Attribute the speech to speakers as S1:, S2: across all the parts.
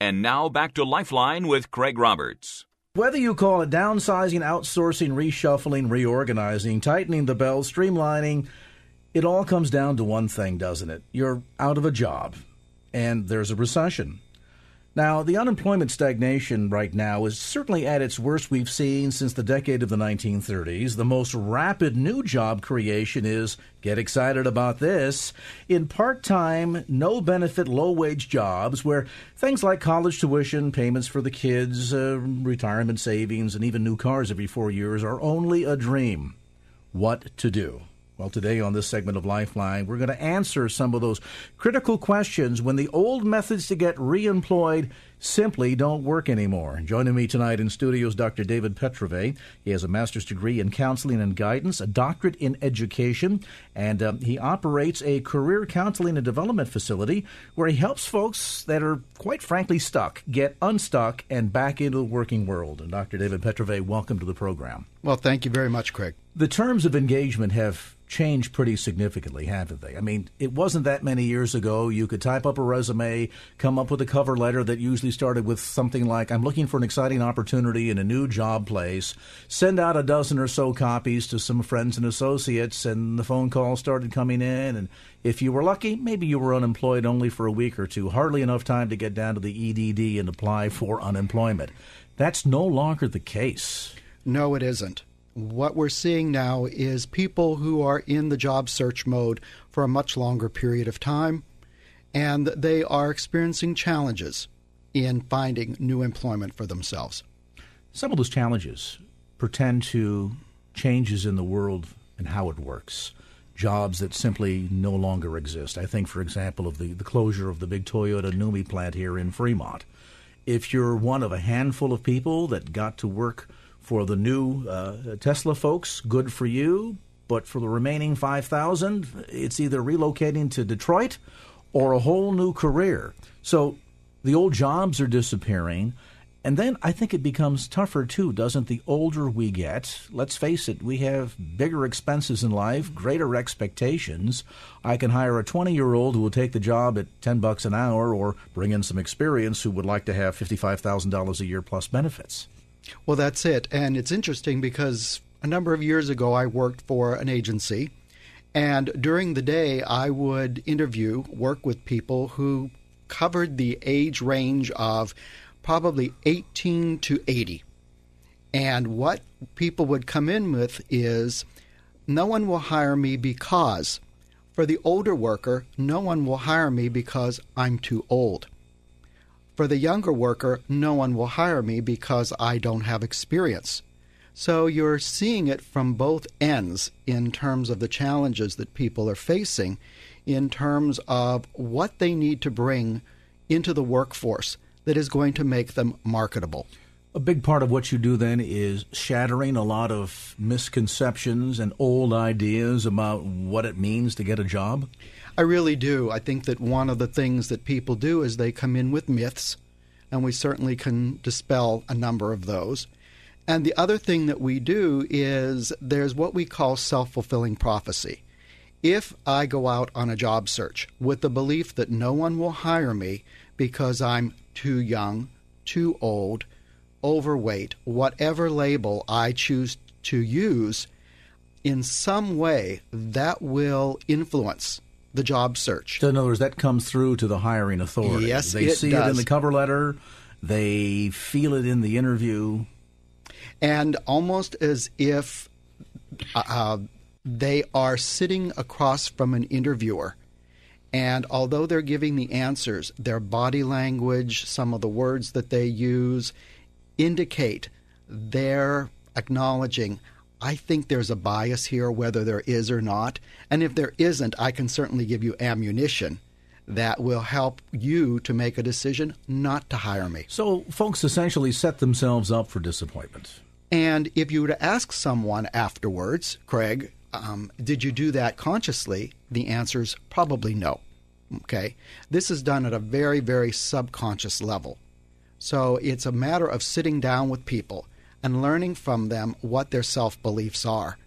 S1: And now back to Lifeline with Craig Roberts.
S2: Whether you call it downsizing, outsourcing, reshuffling, reorganizing, tightening the belt, streamlining, it all comes down to one thing, doesn't it? You're out of a job and there's a recession. Now, the unemployment stagnation right now is certainly at its worst we've seen since the decade of the 1930s. The most rapid new job creation is, get excited about this, in part time, no benefit, low wage jobs where things like college tuition, payments for the kids, uh, retirement savings, and even new cars every four years are only a dream. What to do? Well, today on this segment of Lifeline, we're going to answer some of those critical questions when the old methods to get reemployed simply don't work anymore. Joining me tonight in studio is Dr. David Petrove. He has a master's degree in counseling and guidance, a doctorate in education, and um, he operates a career counseling and development facility where he helps folks that are, quite frankly, stuck get unstuck and back into the working world. And Dr. David Petrove, welcome to the program.
S3: Well, thank you very much, Craig.
S2: The terms of engagement have changed pretty significantly, haven't they? I mean, it wasn't that many years ago. You could type up a resume, come up with a cover letter that usually started with something like, I'm looking for an exciting opportunity in a new job place, send out a dozen or so copies to some friends and associates, and the phone calls started coming in. And if you were lucky, maybe you were unemployed only for a week or two, hardly enough time to get down to the EDD and apply for unemployment. That's no longer the case.
S3: No, it isn't what we're seeing now is people who are in the job search mode for a much longer period of time, and they are experiencing challenges in finding new employment for themselves.
S2: Some of those challenges pertain to changes in the world and how it works. Jobs that simply no longer exist. I think, for example, of the, the closure of the big Toyota NUMMI plant here in Fremont. If you're one of a handful of people that got to work for the new uh, Tesla folks, good for you. But for the remaining 5,000, it's either relocating to Detroit or a whole new career. So the old jobs are disappearing. And then I think it becomes tougher too, doesn't the older we get? Let's face it, we have bigger expenses in life, greater expectations. I can hire a 20-year-old who will take the job at 10 bucks an hour or bring in some experience who would like to have $55,000 a year plus benefits.
S3: Well, that's it. And it's interesting because a number of years ago, I worked for an agency. And during the day, I would interview, work with people who covered the age range of probably 18 to 80. And what people would come in with is no one will hire me because, for the older worker, no one will hire me because I'm too old. For the younger worker, no one will hire me because I don't have experience. So you're seeing it from both ends in terms of the challenges that people are facing, in terms of what they need to bring into the workforce that is going to make them marketable.
S2: A big part of what you do then is shattering a lot of misconceptions and old ideas about what it means to get a job.
S3: I really do. I think that one of the things that people do is they come in with myths, and we certainly can dispel a number of those. And the other thing that we do is there's what we call self fulfilling prophecy. If I go out on a job search with the belief that no one will hire me because I'm too young, too old, overweight, whatever label I choose to use, in some way that will influence the job search.
S2: So in other words, that comes through to the hiring authority.
S3: Yes,
S2: they
S3: it
S2: see
S3: does.
S2: it in the cover letter, they feel it in the interview,
S3: and almost as if uh, they are sitting across from an interviewer. And although they're giving the answers, their body language, some of the words that they use indicate they're acknowledging I think there's a bias here, whether there is or not. And if there isn't, I can certainly give you ammunition that will help you to make a decision not to hire me.
S2: So, folks essentially set themselves up for disappointment.
S3: And if you were to ask someone afterwards, Craig, um, did you do that consciously? The answer is probably no. Okay. This is done at a very, very subconscious level. So it's a matter of sitting down with people and learning from them what their self beliefs are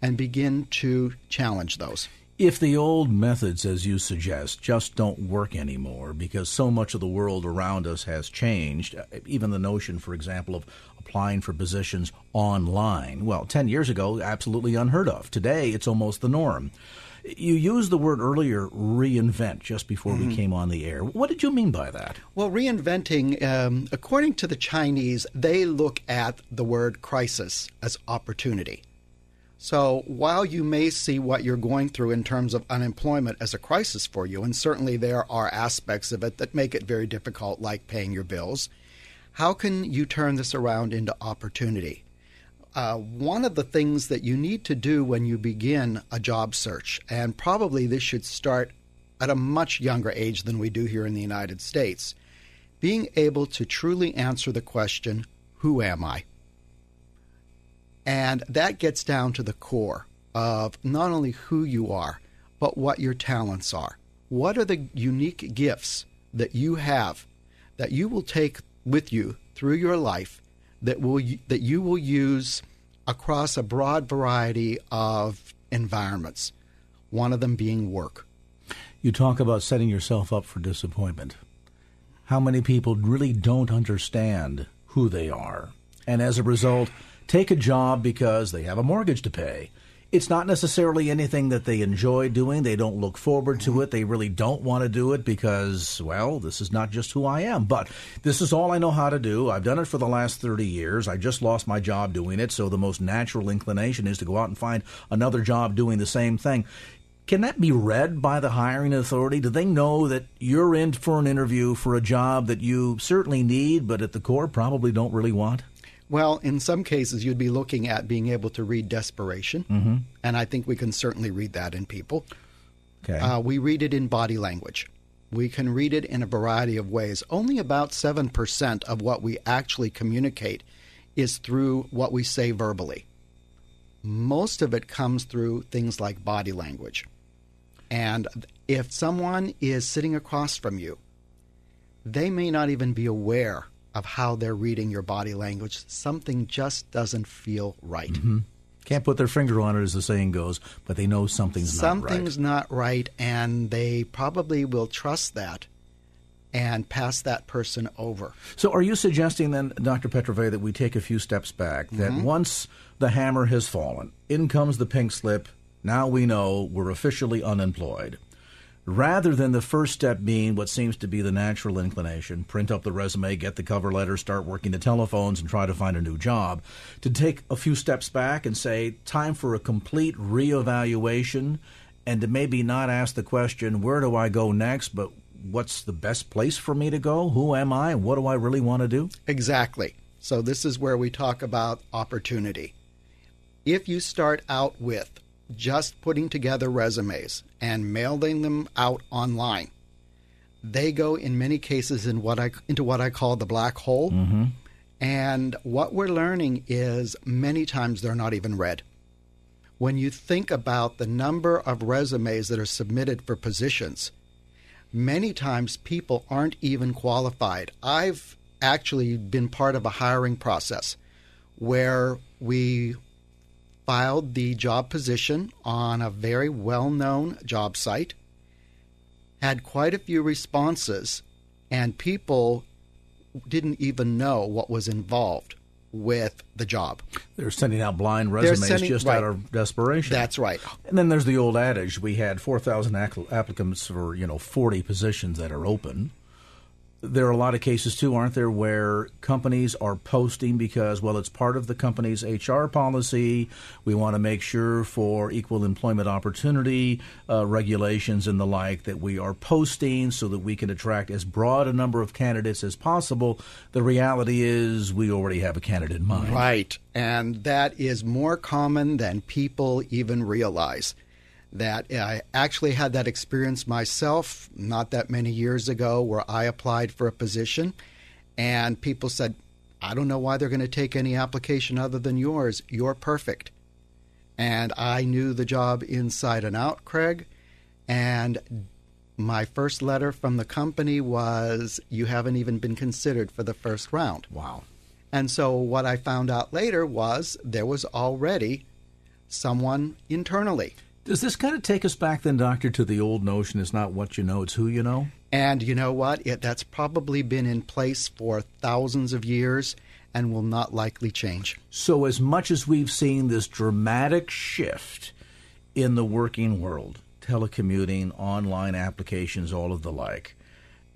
S3: and begin to challenge those.
S2: If the old methods, as you suggest, just don't work anymore because so much of the world around us has changed, even the notion, for example, of applying for positions online, well, 10 years ago, absolutely unheard of. Today, it's almost the norm. You used the word earlier, reinvent, just before mm-hmm. we came on the air. What did you mean by that?
S3: Well, reinventing, um, according to the Chinese, they look at the word crisis as opportunity. So while you may see what you're going through in terms of unemployment as a crisis for you, and certainly there are aspects of it that make it very difficult, like paying your bills, how can you turn this around into opportunity? Uh, one of the things that you need to do when you begin a job search, and probably this should start at a much younger age than we do here in the United States, being able to truly answer the question, Who am I? And that gets down to the core of not only who you are, but what your talents are. What are the unique gifts that you have that you will take with you through your life that will that you will use across a broad variety of environments. One of them being work.
S2: You talk about setting yourself up for disappointment. How many people really don't understand who they are, and as a result, take a job because they have a mortgage to pay. It's not necessarily anything that they enjoy doing. They don't look forward to mm-hmm. it. They really don't want to do it because, well, this is not just who I am. But this is all I know how to do. I've done it for the last 30 years. I just lost my job doing it. So the most natural inclination is to go out and find another job doing the same thing. Can that be read by the hiring authority? Do they know that you're in for an interview for a job that you certainly need, but at the core probably don't really want?
S3: Well, in some cases, you'd be looking at being able to read desperation,
S2: mm-hmm.
S3: and I think we can certainly read that in people.
S2: Okay.
S3: Uh, we read it in body language. We can read it in a variety of ways. Only about 7% of what we actually communicate is through what we say verbally. Most of it comes through things like body language. And if someone is sitting across from you, they may not even be aware of how they're reading your body language. Something just doesn't feel right.
S2: Mm-hmm. Can't put their finger on it, as the saying goes, but they know something's,
S3: something's
S2: not
S3: right. not right, and they probably will trust that and pass that person over.
S2: So, are you suggesting then, Dr. Petrove, that we take a few steps back? That mm-hmm. once the hammer has fallen, in comes the pink slip. Now we know we're officially unemployed rather than the first step being what seems to be the natural inclination print up the resume, get the cover letter, start working the telephones, and try to find a new job to take a few steps back and say, time for a complete reevaluation, and to maybe not ask the question, where do I go next, but what's the best place for me to go? Who am I? What do I really want to do?
S3: Exactly. So, this is where we talk about opportunity. If you start out with just putting together resumes and mailing them out online. They go in many cases in what I into what I call the black hole.
S2: Mm-hmm.
S3: And what we're learning is many times they're not even read. When you think about the number of resumes that are submitted for positions, many times people aren't even qualified. I've actually been part of a hiring process where we filed the job position on a very well known job site, had quite a few responses, and people didn't even know what was involved with the job.
S2: They're sending out blind resumes sending, just
S3: right.
S2: out of desperation.
S3: That's right.
S2: And then there's the old adage: we had four thousand applicants for you know forty positions that are open there are a lot of cases too, aren't there, where companies are posting because, well, it's part of the company's HR policy. We want to make sure for equal employment opportunity uh, regulations and the like that we are posting so that we can attract as broad a number of candidates as possible. The reality is we already have a candidate in mind.
S3: Right. And that is more common than people even realize. That I actually had that experience myself not that many years ago where I applied for a position and people said, I don't know why they're going to take any application other than yours. You're perfect. And I knew the job inside and out, Craig. And my first letter from the company was, You haven't even been considered for the first round.
S2: Wow.
S3: And so what I found out later was there was already someone internally.
S2: Does this kind of take us back then, Doctor, to the old notion it's not what you know, it's who you know?
S3: And you know what? It, that's probably been in place for thousands of years and will not likely change.
S2: So, as much as we've seen this dramatic shift in the working world, telecommuting, online applications, all of the like,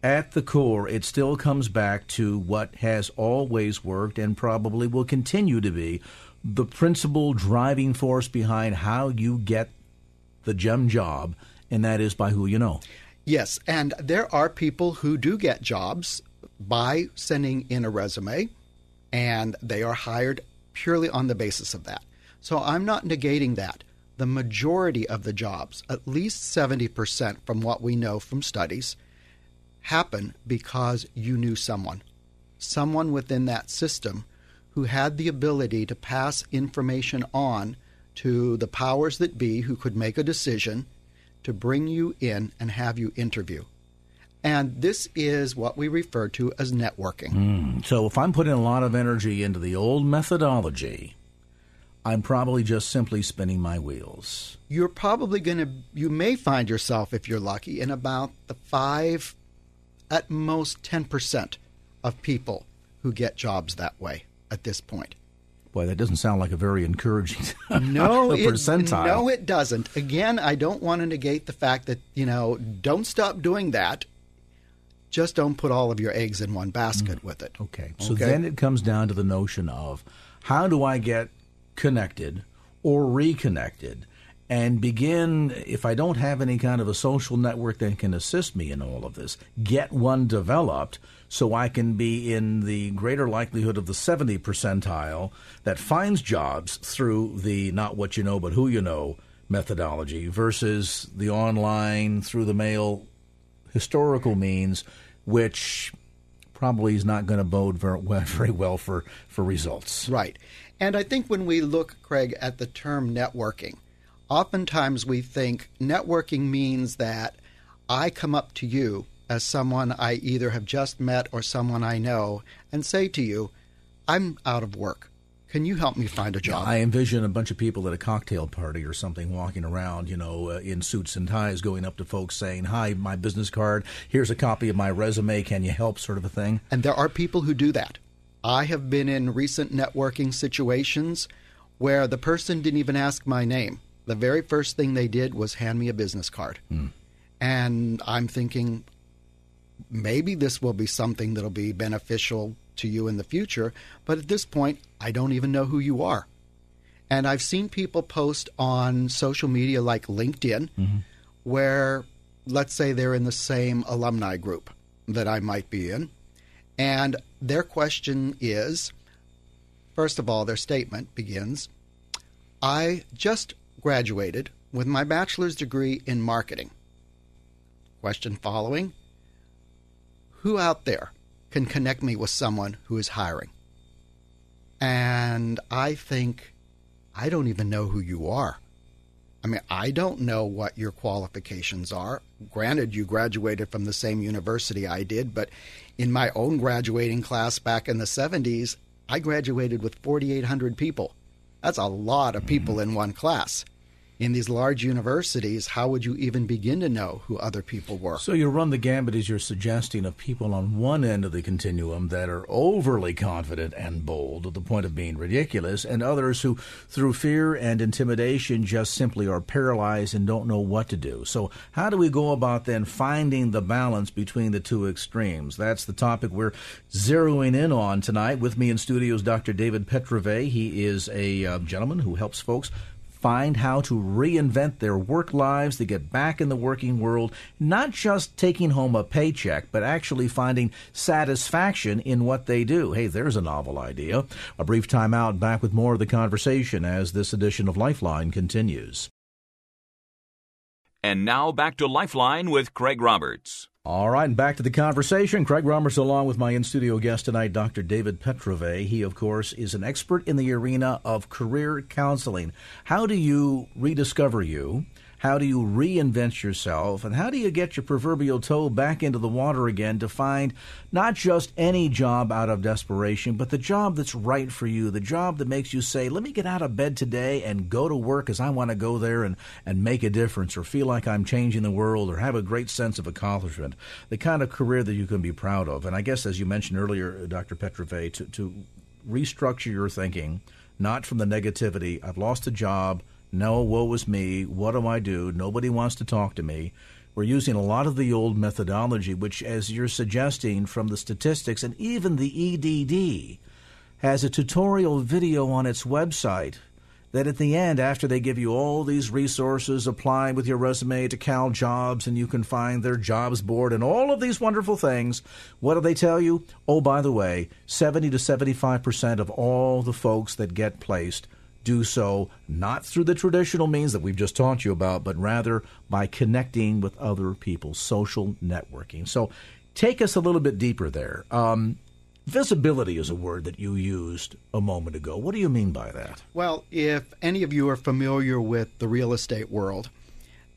S2: at the core, it still comes back to what has always worked and probably will continue to be the principal driving force behind how you get the gem job, and that is by who you know.
S3: Yes, and there are people who do get jobs by sending in a resume, and they are hired purely on the basis of that. So I'm not negating that. The majority of the jobs, at least 70% from what we know from studies, happen because you knew someone. Someone within that system who had the ability to pass information on to the powers that be who could make a decision to bring you in and have you interview. And this is what we refer to as networking.
S2: Mm. So if I'm putting a lot of energy into the old methodology, I'm probably just simply spinning my wheels.
S3: You're probably going to, you may find yourself, if you're lucky, in about the five, at most 10% of people who get jobs that way at this point.
S2: Boy, that doesn't sound like a very encouraging
S3: no it,
S2: percentile.
S3: No, it doesn't. Again, I don't want to negate the fact that you know don't stop doing that. Just don't put all of your eggs in one basket mm. with it.
S2: Okay. So okay? then it comes down to the notion of how do I get connected or reconnected and begin, if I don't have any kind of a social network that can assist me in all of this, get one developed so I can be in the greater likelihood of the 70 percentile that finds jobs through the not what you know but who you know methodology versus the online through the mail historical means, which probably is not going to bode very, well for, for results.
S3: Right. And I think when we look, Craig, at the term networking, oftentimes we think networking means that I come up to you as someone I either have just met or someone I know and say to you, I'm out of work. Can you help me find a job?
S2: I envision a bunch of people at a cocktail party or something walking around, you know, uh, in suits and ties, going up to folks saying, Hi, my business card. Here's a copy of my resume. Can you help? sort of a thing.
S3: And there are people who do that. I have been in recent networking situations where the person didn't even ask my name. The very first thing they did was hand me a business card. Mm. And I'm thinking, maybe this will be something that'll be beneficial to you in the future. But at this point, I don't even know who you are. And I've seen people post on social media like LinkedIn mm-hmm. where, let's say, they're in the same alumni group that I might be in. And their question is first of all, their statement begins I just graduated with my bachelor's degree in marketing. Question following Who out there can connect me with someone who is hiring? And I think, I don't even know who you are. I mean, I don't know what your qualifications are. Granted, you graduated from the same university I did, but in my own graduating class back in the 70s, I graduated with 4,800 people. That's a lot of people mm-hmm. in one class in these large universities, how would you even begin to know who other people were?
S2: So you run the gambit, as you're suggesting, of people on one end of the continuum that are overly confident and bold to the point of being ridiculous, and others who, through fear and intimidation, just simply are paralyzed and don't know what to do. So how do we go about then finding the balance between the two extremes? That's the topic we're zeroing in on tonight. With me in studio is Dr. David Petrove. He is a uh, gentleman who helps folks find how to reinvent their work lives to get back in the working world, not just taking home a paycheck, but actually finding satisfaction in what they do. Hey, there's a novel idea. A brief time out, back with more of the conversation as this edition of Lifeline continues.
S1: And now back to Lifeline with Craig Roberts.
S2: All right, and back to the conversation. Craig Roberts, along with my in studio guest tonight, Dr. David Petrove. He, of course, is an expert in the arena of career counseling. How do you rediscover you? How do you reinvent yourself? And how do you get your proverbial toe back into the water again to find not just any job out of desperation, but the job that's right for you, the job that makes you say, let me get out of bed today and go to work as I want to go there and, and make a difference or feel like I'm changing the world or have a great sense of accomplishment, the kind of career that you can be proud of. And I guess, as you mentioned earlier, uh, Dr. Petrove, to, to restructure your thinking, not from the negativity, I've lost a job – no, woe is me. What do I do? Nobody wants to talk to me. We're using a lot of the old methodology, which, as you're suggesting from the statistics and even the EDD, has a tutorial video on its website that at the end, after they give you all these resources, apply with your resume to Cal Jobs and you can find their jobs board and all of these wonderful things, what do they tell you? Oh, by the way, 70 to 75% of all the folks that get placed do so not through the traditional means that we've just taught you about, but rather by connecting with other people, social networking. So take us a little bit deeper there. Um, visibility is a word that you used a moment ago. What do you mean by that?
S3: Well, if any of you are familiar with the real estate world,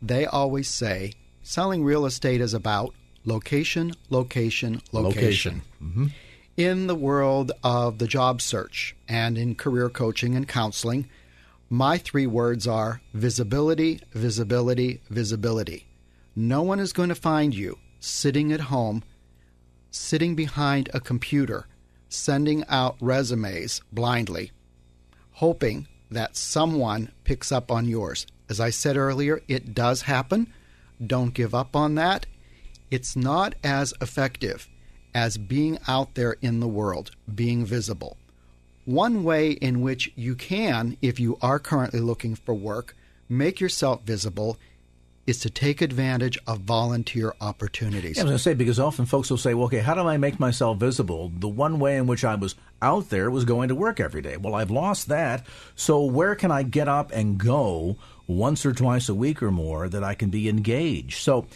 S3: they always say selling real estate is about location, location, location. location. Mm-hmm in the world of the job search and in career coaching and counseling, my three words are visibility, visibility, visibility. No one is going to find you sitting at home, sitting behind a computer, sending out resumes blindly, hoping that someone picks up on yours. As I said earlier, it does happen. Don't give up on that. It's not as effective as being out there in the world, being visible. One way in which you can, if you are currently looking for work, make yourself visible is to take advantage of volunteer opportunities.
S2: Yeah, I was going to say, because often folks will say, well, okay, how do I make myself visible? The one way in which I was out there was going to work every day. Well, I've lost that. So where can I get up and go once or twice a week or more that I can be engaged? So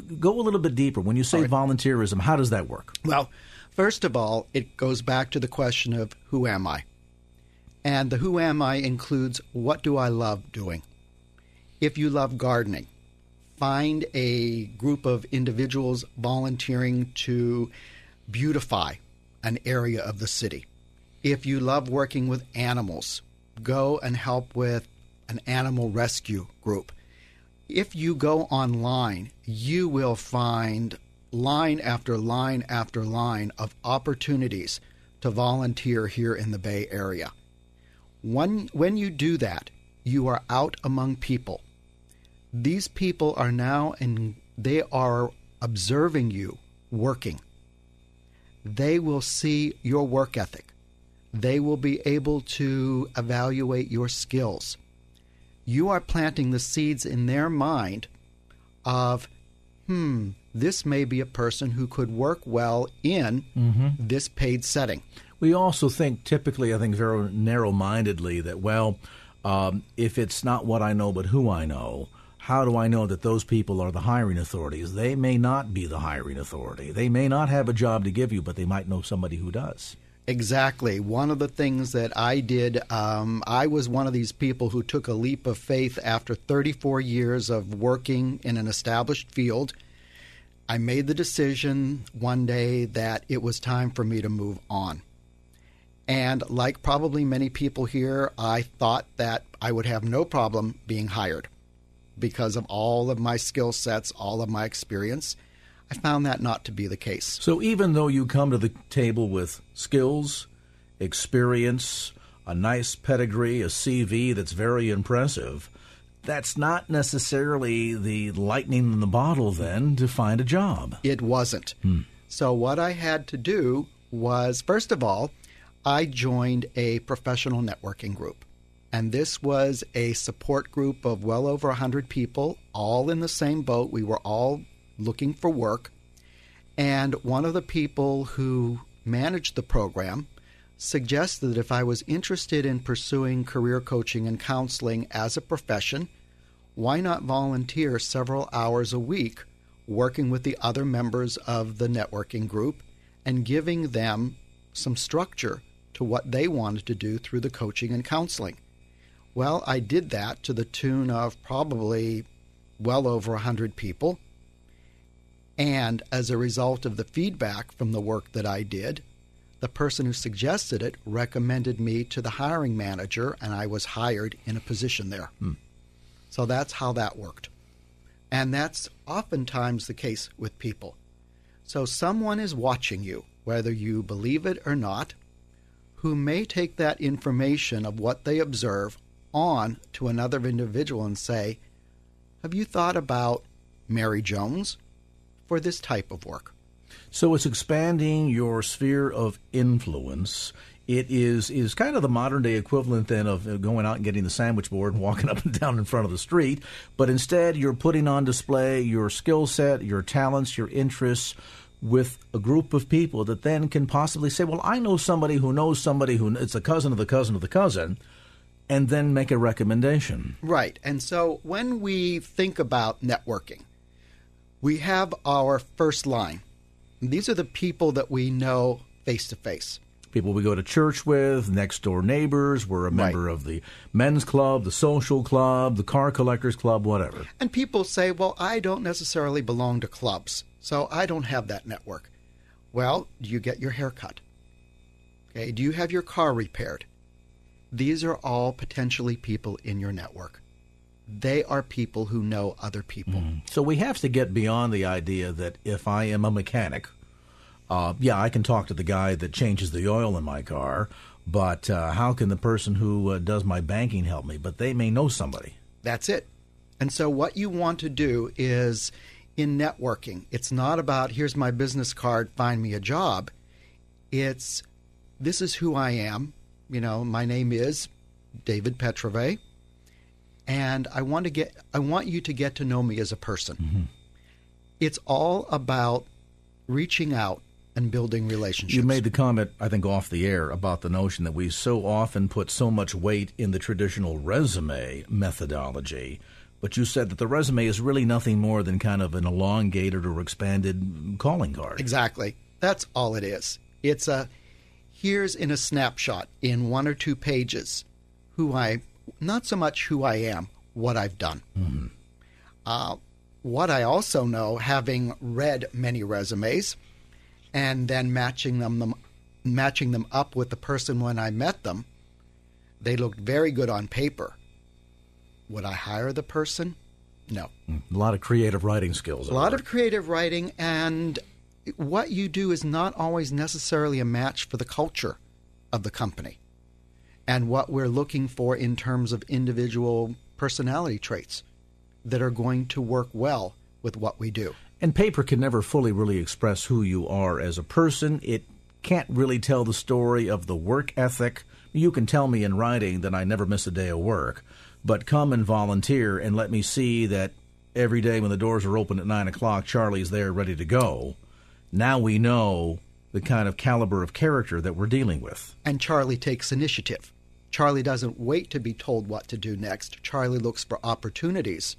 S2: go a little bit deeper. When you say right. volunteerism, how does that work?
S3: Well, first of all, it goes back to the question of who am I? And the who am I includes what do I love doing? If you love gardening, find a group of individuals volunteering to beautify an area of the city. If you love working with animals, go and help with an animal rescue group. If you go online, you will find line after line after line of opportunities to volunteer here in the Bay Area. When, when you do that, you are out among people. These people are now and they are observing you working. They will see your work ethic. They will be able to evaluate your skills you are planting the seeds in their mind of, hmm, this may be a person who could work well in mm-hmm. this paid setting.
S2: We also think, typically, I think very narrow mindedly, that, well, um, if it's not what I know but who I know, how do I know that those people are the hiring authorities? They may not be the hiring authority. They may not have a job to give you, but they might know somebody who does.
S3: Exactly. One of the things that I did, um, I was one of these people who took a leap of faith after 34 years of working in an established field. I made the decision one day that it was time for me to move on. And like probably many people here, I thought that I would have no problem being hired because of all of my skill sets, all of my experience. I found that not to be the case.
S2: So even though you come to the table with skills, experience, a nice pedigree, a CV that's very impressive, that's not necessarily the lightning in the bottle then to find a job.
S3: It wasn't. Hmm. So what I had to do was, first of all, I joined a professional networking group. And this was a support group of well over 100 people, all in the same boat. We were all looking for work. And one of the people who managed the program suggested that if I was interested in pursuing career coaching and counseling as a profession, why not volunteer several hours a week working with the other members of the networking group and giving them some structure to what they wanted to do through the coaching and counseling? Well, I did that to the tune of probably well over 100 people. And as a result of the feedback from the work that I did, the person who suggested it recommended me to the hiring manager, and I was hired in a position there. Hmm. So that's how that worked. And that's oftentimes the case with people. So someone is watching you, whether you believe it or not, who may take that information of what they observe on to another individual and say, Have you thought about Mary Jones for this type of work?
S2: So it's expanding your sphere of influence. It is is kind of the modern day equivalent then of uh, going out and getting the sandwich board and walking up and down in front of the street, but instead you're putting on display your skill set, your talents, your interests with a group of people that then can possibly say, "Well, I know somebody who knows somebody who it's a cousin of the cousin of the cousin." and then make a recommendation.
S3: Right. And so when we think about networking, we have our first line. These are the people that we know face to face.
S2: People we go to church with, next door neighbors, we're a member right. of the men's club, the social club, the car collectors club, whatever.
S3: And people say, well, I don't necessarily belong to clubs, so I don't have that network. Well, do you get your hair cut? Okay, do you have your car repaired? These are all potentially people in your network. They are people who know other people. Mm.
S2: So we have to get beyond the idea that if I am a mechanic, uh, yeah, I can talk to the guy that changes the oil in my car, but uh, how can the person who uh, does my banking help me? But they may know somebody.
S3: That's it. And so, what you want to do is in networking, it's not about here's my business card, find me a job. It's this is who I am you know, my name is David Petrove, and I want to get I want you to get to know me as a person. Mm-hmm. It's all about reaching out and building relationships.
S2: You made the comment, I think, off the air about the notion that we so often put so much weight in the traditional resume methodology. But you said that the resume is really nothing more than kind of an elongated or expanded calling card.
S3: Exactly. That's all it is. It's a here's in a snapshot in one or two pages who I, not so much who I am, what I've done. Mm-hmm. Uh, what I also know, having read many resumes and then matching them, them, matching them up with the person when I met them, they looked very good on paper. Would I hire the person? No.
S2: A lot of creative writing skills.
S3: A lot of creative writing, and what you do is not always necessarily a match for the culture of the company and what we're looking for in terms of individual personality traits that are going to work well with what we do.
S2: And paper can never fully really express who you are as a person. It can't really tell the story of the work ethic. You can tell me in writing that I never miss a day of work, but come and volunteer and let me see that every day when the doors are open at nine o'clock, Charlie's there ready to go now we know the kind of caliber of character that we're dealing with.
S3: And Charlie takes initiative. Charlie doesn't wait to be told what to do next. Charlie looks for opportunities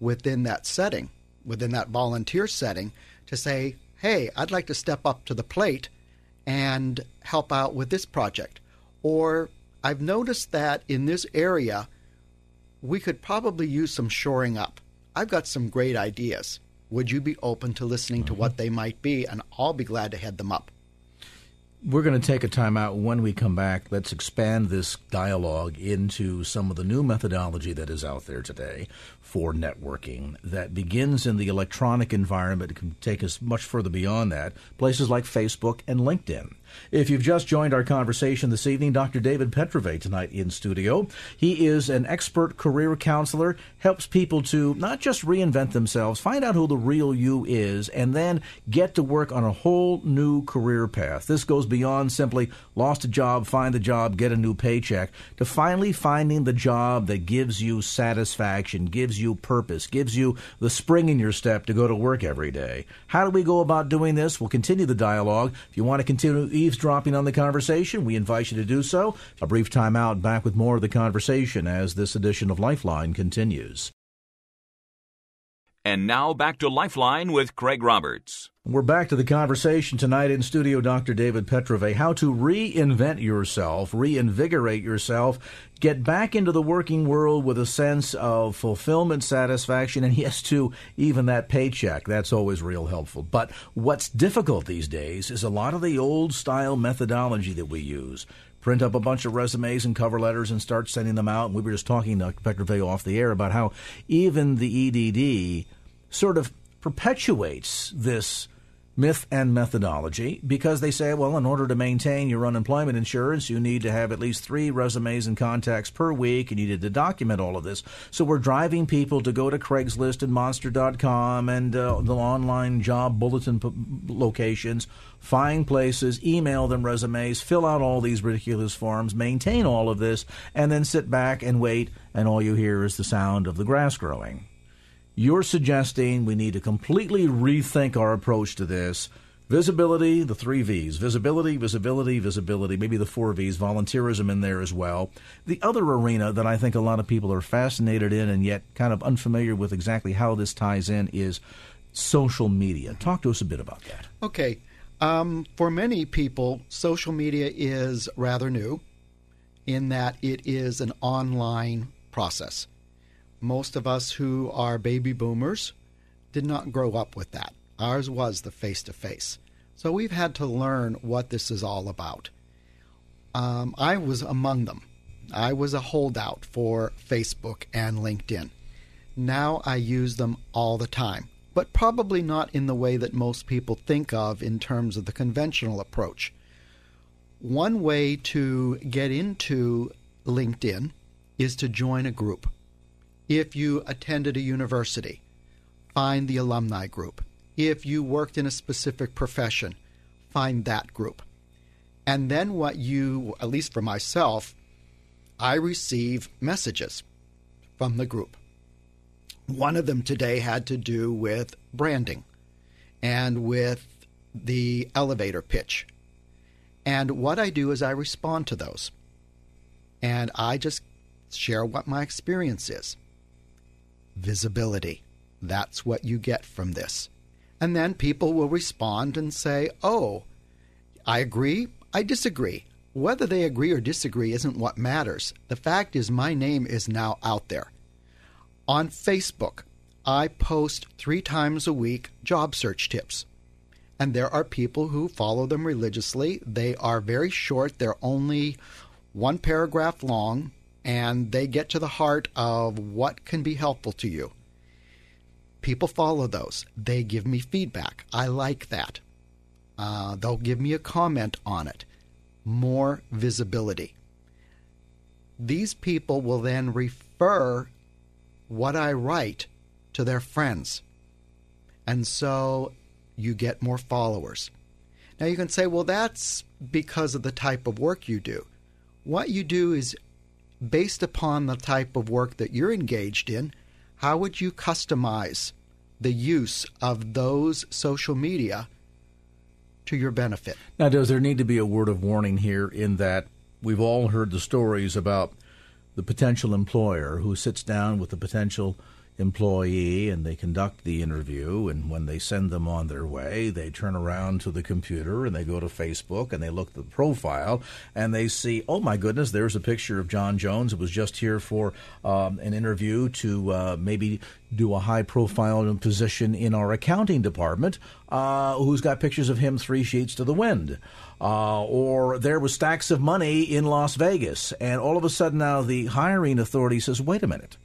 S3: within that setting, within that volunteer setting, to say, hey, I'd like to step up to the plate and help out with this project. Or I've noticed that in this area, we could probably use some shoring up. I've got some great ideas would you be open to listening to mm-hmm. what they might be? And I'll be glad to head them up.
S2: We're going to take a time out. When we come back, let's expand this dialogue into some of the new methodology that is out there today for networking that begins in the electronic environment. It can take us much further beyond that. Places like Facebook and LinkedIn. If you've just joined our conversation this evening, Dr. David Petrove tonight in studio. He is an expert career counselor, helps people to not just reinvent themselves, find out who the real you is, and then get to work on a whole new career path. This goes beyond simply lost a job, find a job, get a new paycheck, to finally finding the job that gives you satisfaction, gives you purpose, gives you the spring in your step to go to work every day. How do we go about doing this? We'll continue the dialogue. If you want to continue eavesdropping on the conversation, we invite you to do so. A brief time out, back with more of the conversation as this edition of Lifeline continues.
S1: And now back to Lifeline with Craig Roberts.
S2: We're back to the conversation tonight in studio, Dr. David Petrove. How to reinvent yourself, reinvigorate yourself, get back into the working world with a sense of fulfillment, satisfaction, and yes, to even that paycheck. That's always real helpful. But what's difficult these days is a lot of the old style methodology that we use print up a bunch of resumes and cover letters and start sending them out. And we were just talking, Dr. Petrove, off the air about how even the EDD sort of perpetuates this myth and methodology because they say, well, in order to maintain your unemployment insurance, you need to have at least three resumes and contacts per week, and you need to document all of this. So we're driving people to go to Craigslist and Monster.com and uh, the online job bulletin p- locations, find places, email them resumes, fill out all these ridiculous forms, maintain all of this, and then sit back and wait, and all you hear is the sound of the grass growing. You're suggesting we need to completely rethink our approach to this. Visibility, the three V's visibility, visibility, visibility, maybe the four V's, volunteerism in there as well. The other arena that I think a lot of people are fascinated in and yet kind of unfamiliar with exactly how this ties in is social media. Talk to us a bit about that.
S3: Okay. Um, for many people, social media is rather new in that it is an online process most of us who are baby boomers did not grow up with that. Ours was the face to face. So we've had to learn what this is all about. Um, I was among them. I was a holdout for Facebook and LinkedIn. Now I use them all the time, but probably not in the way that most people think of in terms of the conventional approach. One way to get into LinkedIn is to join a group. If you attended a university, find the alumni group. If you worked in a specific profession, find that group. And then what you, at least for myself, I receive messages from the group. One of them today had to do with branding and with the elevator pitch. And what I do is I respond to those. And I just share what my experience is visibility. That's what you get from this. And then people will respond and say, Oh, I agree, I disagree. Whether they agree or disagree isn't what matters. The fact is, my name is now out there. On Facebook, I post three times a week job search tips. And there are people who follow them religiously. They are very short, they're only one paragraph long, and they get to the heart of what can be helpful to you. People follow those. They give me feedback. I like that. Uh, they'll give me a comment on it. More visibility. These people will then refer what I write to their friends. And so you get more followers. Now you can say, well, that's because of the type of work you do. What you do is based upon the type of work that you're engaged in, how would you customize the use of those social media to your benefit?
S2: Now, does there need to be a word of warning here in that we've all heard the stories about the potential employer who sits down with the potential employee and they conduct the interview and when they send them on their way they turn around to the computer and they go to Facebook and they look at the profile and they see oh my goodness there's a picture of John Jones. Who was just here for um, an interview to uh, maybe do a high profile position in our accounting department uh, who's got pictures of him three sheets to the wind. Uh, or there was stacks of money in Las Vegas. And all of a sudden now the hiring authority says wait a minute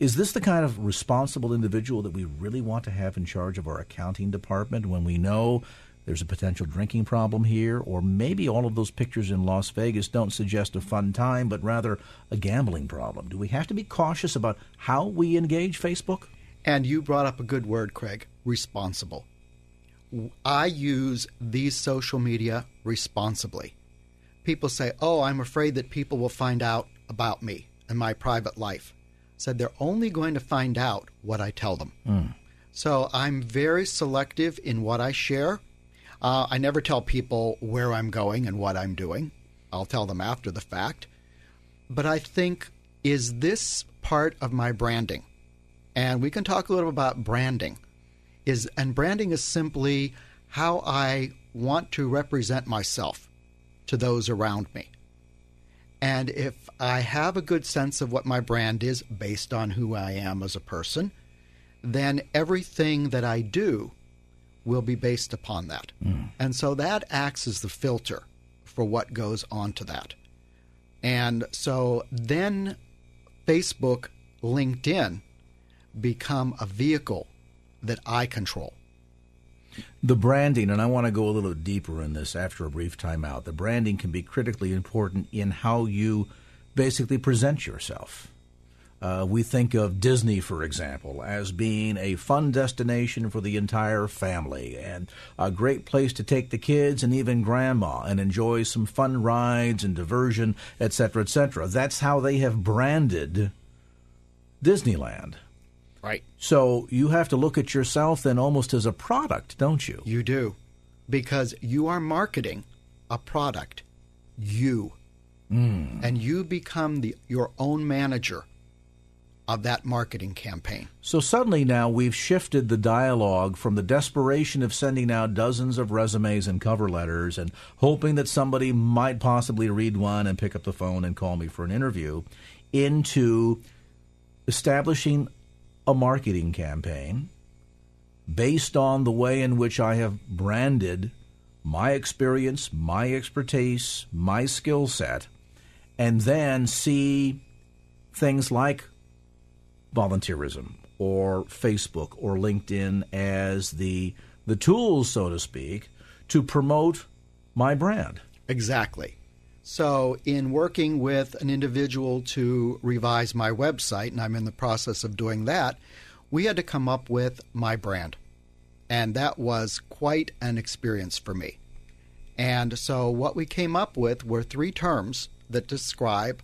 S2: is this the kind of responsible individual that we really want to have in charge of our accounting department when we know there's a potential drinking problem here, or maybe all of those pictures in Las Vegas don't suggest a fun time, but rather a gambling problem? Do we have to be cautious about how we engage Facebook?
S3: And you brought up a good word, Craig responsible. I use these social media responsibly. People say, Oh, I'm afraid that people will find out about me and my private life said they're only going to find out what I tell them. Mm. So I'm very selective in what I share. Uh, I never tell people where I'm going and what I'm doing. I'll tell them after the fact. But I think, is this part of my branding? And we can talk a little about branding. Is and branding is simply how I want to represent myself to those around me. And if I have a good sense of what my brand is based on who I am as a person, then everything that I do will be based upon that. Hmm. And so that acts as the filter for what goes onto that. And so then Facebook, LinkedIn become a vehicle that I control.
S2: The branding, and I want to go a little deeper in this after a brief timeout. The branding can be critically important in how you basically present yourself. Uh, we think of Disney, for example, as being a fun destination for the entire family and a great place to take the kids and even grandma and enjoy some fun rides and diversion, etc., etc. That's how they have branded Disneyland.
S3: Right.
S2: So you have to look at yourself then almost as a product, don't you?
S3: You do. Because you are marketing a product, you. Hmm. And you become the, your own manager of that marketing campaign.
S2: So suddenly now we've shifted the dialogue from the desperation of sending out dozens of resumes and cover letters and hoping that somebody might possibly read one and pick up the phone and call me for an interview into establishing a marketing campaign based on the way in which I have branded my experience, my expertise, my skill set, and then see things like volunteerism or Facebook or LinkedIn as the the tools, so to speak, to promote my brand.
S3: Exactly. So, in working with an individual to revise my website, and I'm in the process of doing that, we had to come up with my brand. And that was quite an experience for me. And so, what we came up with were three terms that describe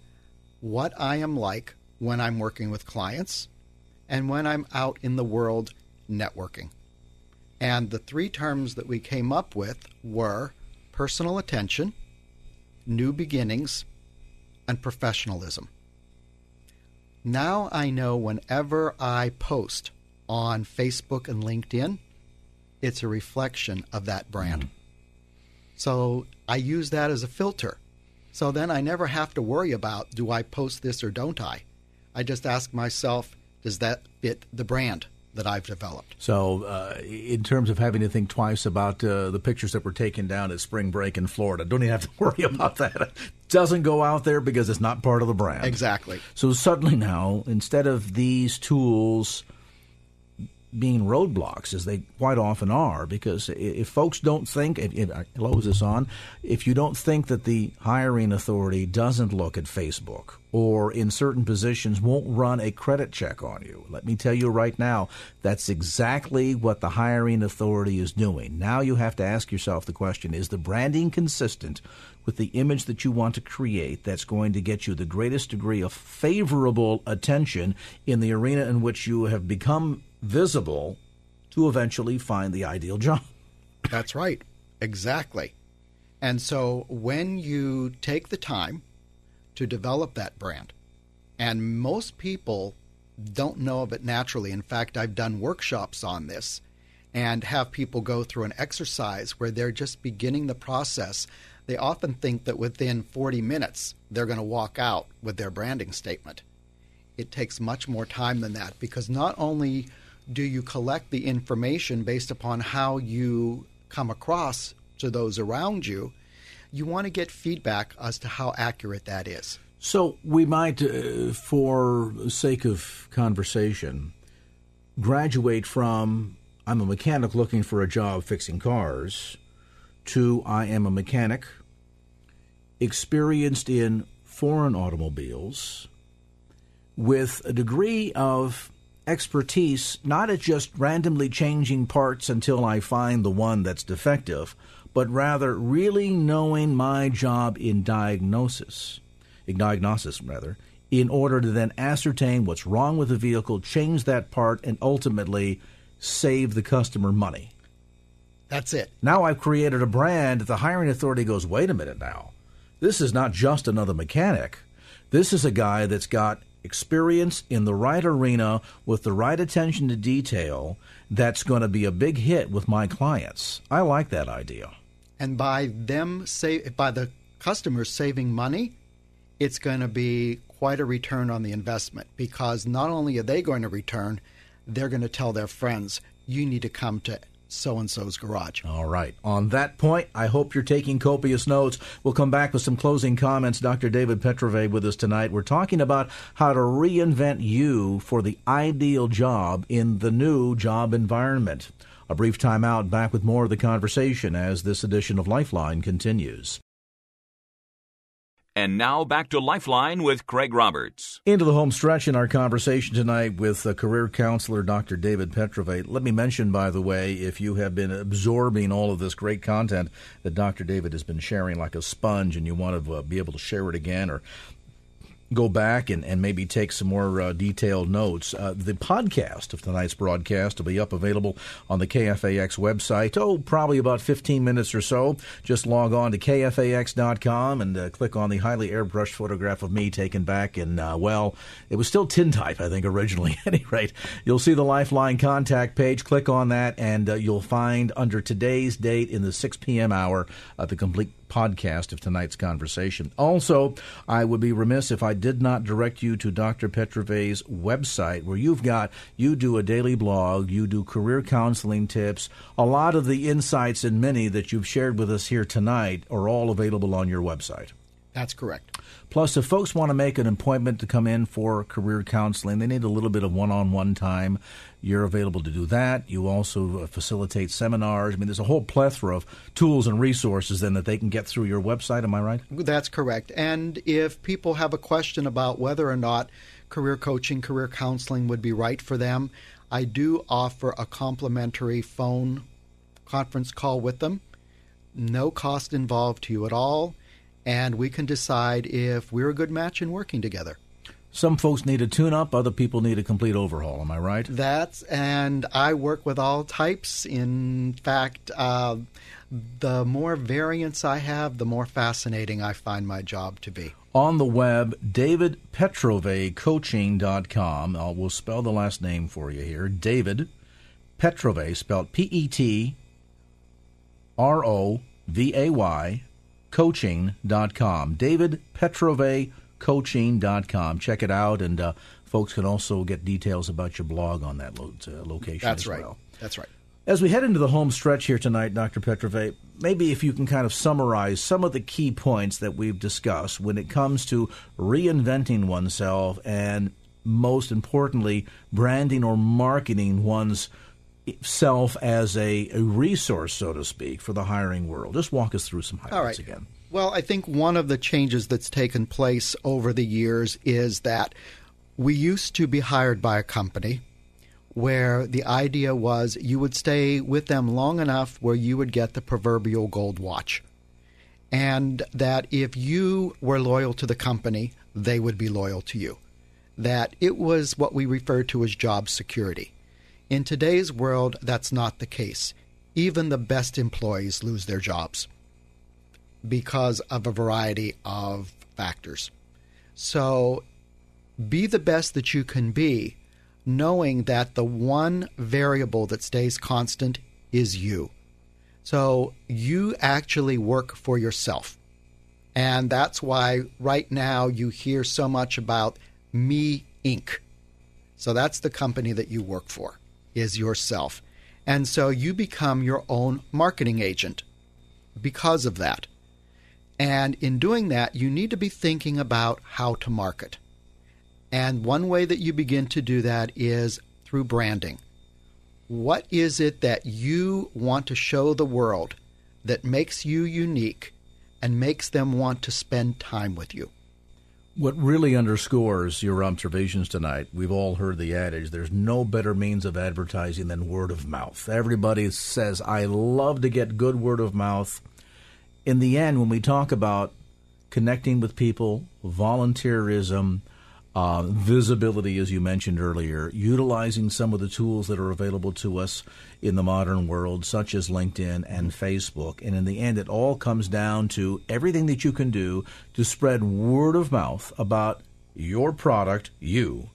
S3: what I am like when I'm working with clients and when I'm out in the world networking. And the three terms that we came up with were personal attention, new beginnings, and professionalism. Now I know whenever I post on Facebook and LinkedIn, it's a reflection of that brand. Mm-hmm. So I use that as a filter. So then I never have to worry about do I post this or don't I? I just ask myself, does that fit the brand that I've developed?
S2: So, uh, in terms of having to think twice about uh, the pictures that were taken down at spring break in Florida, don't even have to worry about that. It doesn't go out there because it's not part of the brand.
S3: Exactly.
S2: So suddenly now, instead of these tools being roadblocks, as they quite often are, because if folks don't think, if, if this on, if you don't think that the hiring authority doesn't look at Facebook or in certain positions won't run a credit check on you, let me tell you right now, that's exactly what the hiring authority is doing. Now you have to ask yourself the question is the branding consistent with the image that you want to create that's going to get you the greatest degree of favorable attention in the arena in which you have become visible to eventually find the ideal job.
S3: That's right. Exactly. And so when you take the time to develop that brand, and most people don't know of it naturally. In fact, I've done workshops on this and have people go through an exercise where they're just beginning the process. They often think that within 40 minutes they're going to walk out with their branding statement. It takes much more time than that because not only do you collect the information based upon how you come across to those around you, you want to get feedback as to how accurate that is.
S2: So we might, uh, for sake of conversation, graduate from I'm a mechanic looking for a job fixing cars to I am a mechanic experienced in foreign automobiles with a degree of expertise, not at just randomly changing parts until I find the one that's defective, but rather really knowing my job in diagnosis, in diagnosis rather, in order to then ascertain what's wrong with the vehicle, change that part, and ultimately save the customer money.
S3: That's it.
S2: Now I've created a brand that the hiring authority goes, wait a minute now. This is not just another mechanic. This is a guy that's got experience in the right arena with the right attention to detail that's going to be a big hit with my clients. I like that idea.
S3: And by them say by the customers saving money, it's going to be quite a return on the investment because not only are they going to return, they're going to tell their friends, you need to come to so and so's garage.
S2: All right. On that point, I hope you're taking copious notes. We'll come back with some closing comments. Dr. David Petrove with us tonight. We're talking about how to reinvent you for the ideal job in the new job environment. A brief time out, back with more of the conversation as this edition of Lifeline continues.
S1: And now back to Lifeline with Craig Roberts.
S2: Into the home stretch in our conversation tonight with uh, career counselor Dr. David Petrove. Let me mention, by the way, if you have been absorbing all of this great content that Dr. David has been sharing like a sponge and you want to uh, be able to share it again or go back and, and maybe take some more uh, detailed notes. Uh, the podcast of tonight's broadcast will be up available on the KFAX website. Oh, probably about 15 minutes or so. Just log on to KFAX.com and uh, click on the highly airbrushed photograph of me taken back in, uh, well, it was still tintype, I think, originally. At any rate, you'll see the Lifeline contact page. Click on that, and uh, you'll find under today's date in the 6 p.m. hour uh, the complete podcast of tonight's conversation. Also, I would be remiss if I did not direct you to Dr. Petrove's website, where you've got, you do a daily blog, you do career counseling tips. A lot of the insights and many that you've shared with us here tonight are all available on your website.
S3: That's correct.
S2: Plus, if folks want to make an appointment to come in for career counseling, they need a little bit of one on one time. You're available to do that. You also uh, facilitate seminars. I mean, there's a whole plethora of tools and resources then that they can get through your website. Am I right?
S3: That's correct. And if people have a question about whether or not career coaching, career counseling would be right for them, I do offer a complimentary phone conference call with them. No cost involved to you at all and we can decide if we're a good match in working together.
S2: Some folks need a tune up, other people need a complete overhaul. Am I right?
S3: That's, and I work with all types. In fact, uh, the more variance I have, the more fascinating I find my job to be.
S2: On the web, davidpetrovecoaching.com. I will spell the last name for you here. David Petrove, spelled P E T R O V A Y coaching.com. David Petrove coaching.com. Check it out, and uh, folks can also get details about your blog on that lo- uh, location
S3: That's
S2: as
S3: right.
S2: well.
S3: That's right.
S2: As we head into the home stretch here tonight, Dr. Petrove, maybe if you can kind of summarize some of the key points that we've discussed when it comes to reinventing oneself and, most importantly, branding or marketing one's self as a, a resource, so to speak, for the hiring world. Just walk us through some highlights
S3: All right.
S2: again.
S3: Well, I think one of the changes that's taken place over the years is that we used to be hired by a company where the idea was you would stay with them long enough where you would get the proverbial gold watch. And that if you were loyal to the company, they would be loyal to you. That it was what we refer to as job security. In today's world, that's not the case. Even the best employees lose their jobs because of a variety of factors. So be the best that you can be, knowing that the one variable that stays constant is you. So you actually work for yourself. And that's why right now you hear so much about Me Inc. So that's the company that you work for, is yourself. And so you become your own marketing agent because of that. And in doing that, you need to be thinking about how to market. And one way that you begin to do that is through branding. What is it that you want to show the world that makes you unique and makes them want to spend time with you?
S2: What really underscores your observations tonight, we've all heard the adage there's no better means of advertising than word of mouth. Everybody says, I love to get good word of mouth. In the end, when we talk about connecting with people, volunteerism, uh, visibility, as you mentioned earlier, utilizing some of the tools that are available to us in the modern world, such as LinkedIn and Facebook. And in the end, it all comes down to everything that you can do to spread word of mouth about your product, you,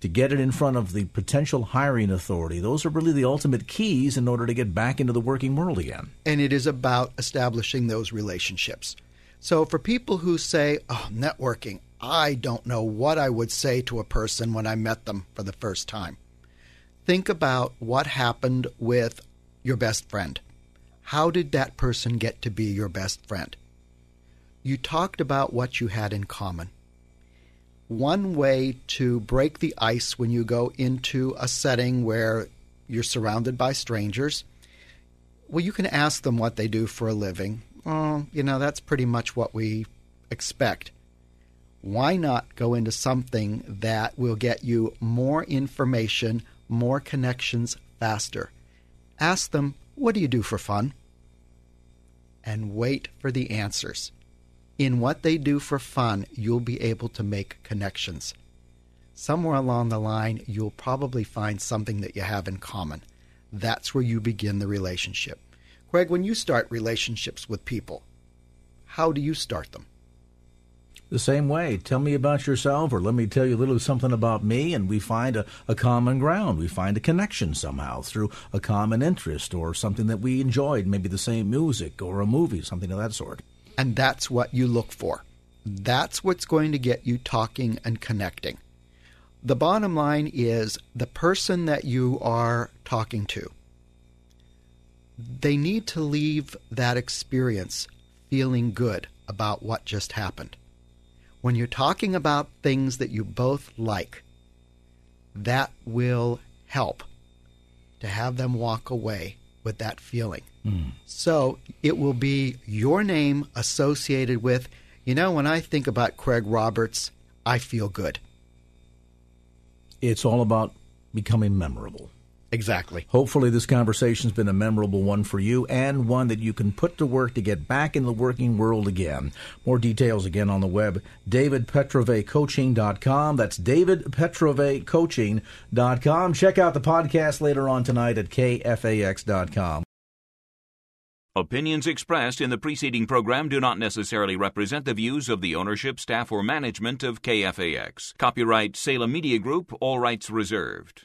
S2: to get it in front of the potential hiring authority. Those are really the ultimate keys in order to get back into the working world again.
S3: And it is about establishing those relationships. So for people who say, oh, networking, I don't know what I would say to a person when I met them for the first time. Think about what happened with your best friend. How did that person get to be your best friend? You talked about what you had in common. One way to break the ice when you go into a setting where you're surrounded by strangers, well, you can ask them what they do for a living. Oh, you know, that's pretty much what we expect. Why not go into something that will get you more information, more connections faster? Ask them, what do you do for fun? And wait for the answers. In what they do for fun, you'll be able to make connections. Somewhere along the line, you'll probably find something that you have in common. That's where you begin the relationship. Craig, when you start relationships with people, how do you start them?
S2: the same way. Tell me about yourself, or let me tell you a little something about me, and we find a, a common ground. We find a connection somehow through a common interest or something that we enjoyed, maybe the same music or a movie, something of that sort.
S3: And that's what you look for. That's what's going to get you talking and connecting. The bottom line is the person that you are talking to, they need to leave that experience feeling good about what just happened when you're talking about things that you both like, that will help to have them walk away with that feeling. Mm. So it will be your name associated with, you know, when I think about Craig Roberts, I feel good.
S2: It's all about becoming memorable.
S3: Exactly.
S2: Hopefully, this conversation's been a memorable one for you and one that you can put to work to get back in the working world again. More details again on the web, davidpetrovecoaching.com. That's davidpetrovecoaching.com. Check out the podcast later on tonight at kfax.com.
S1: Opinions expressed in the preceding program do not necessarily represent the views of the ownership, staff, or management of KFAX. Copyright Salem Media Group, all rights reserved.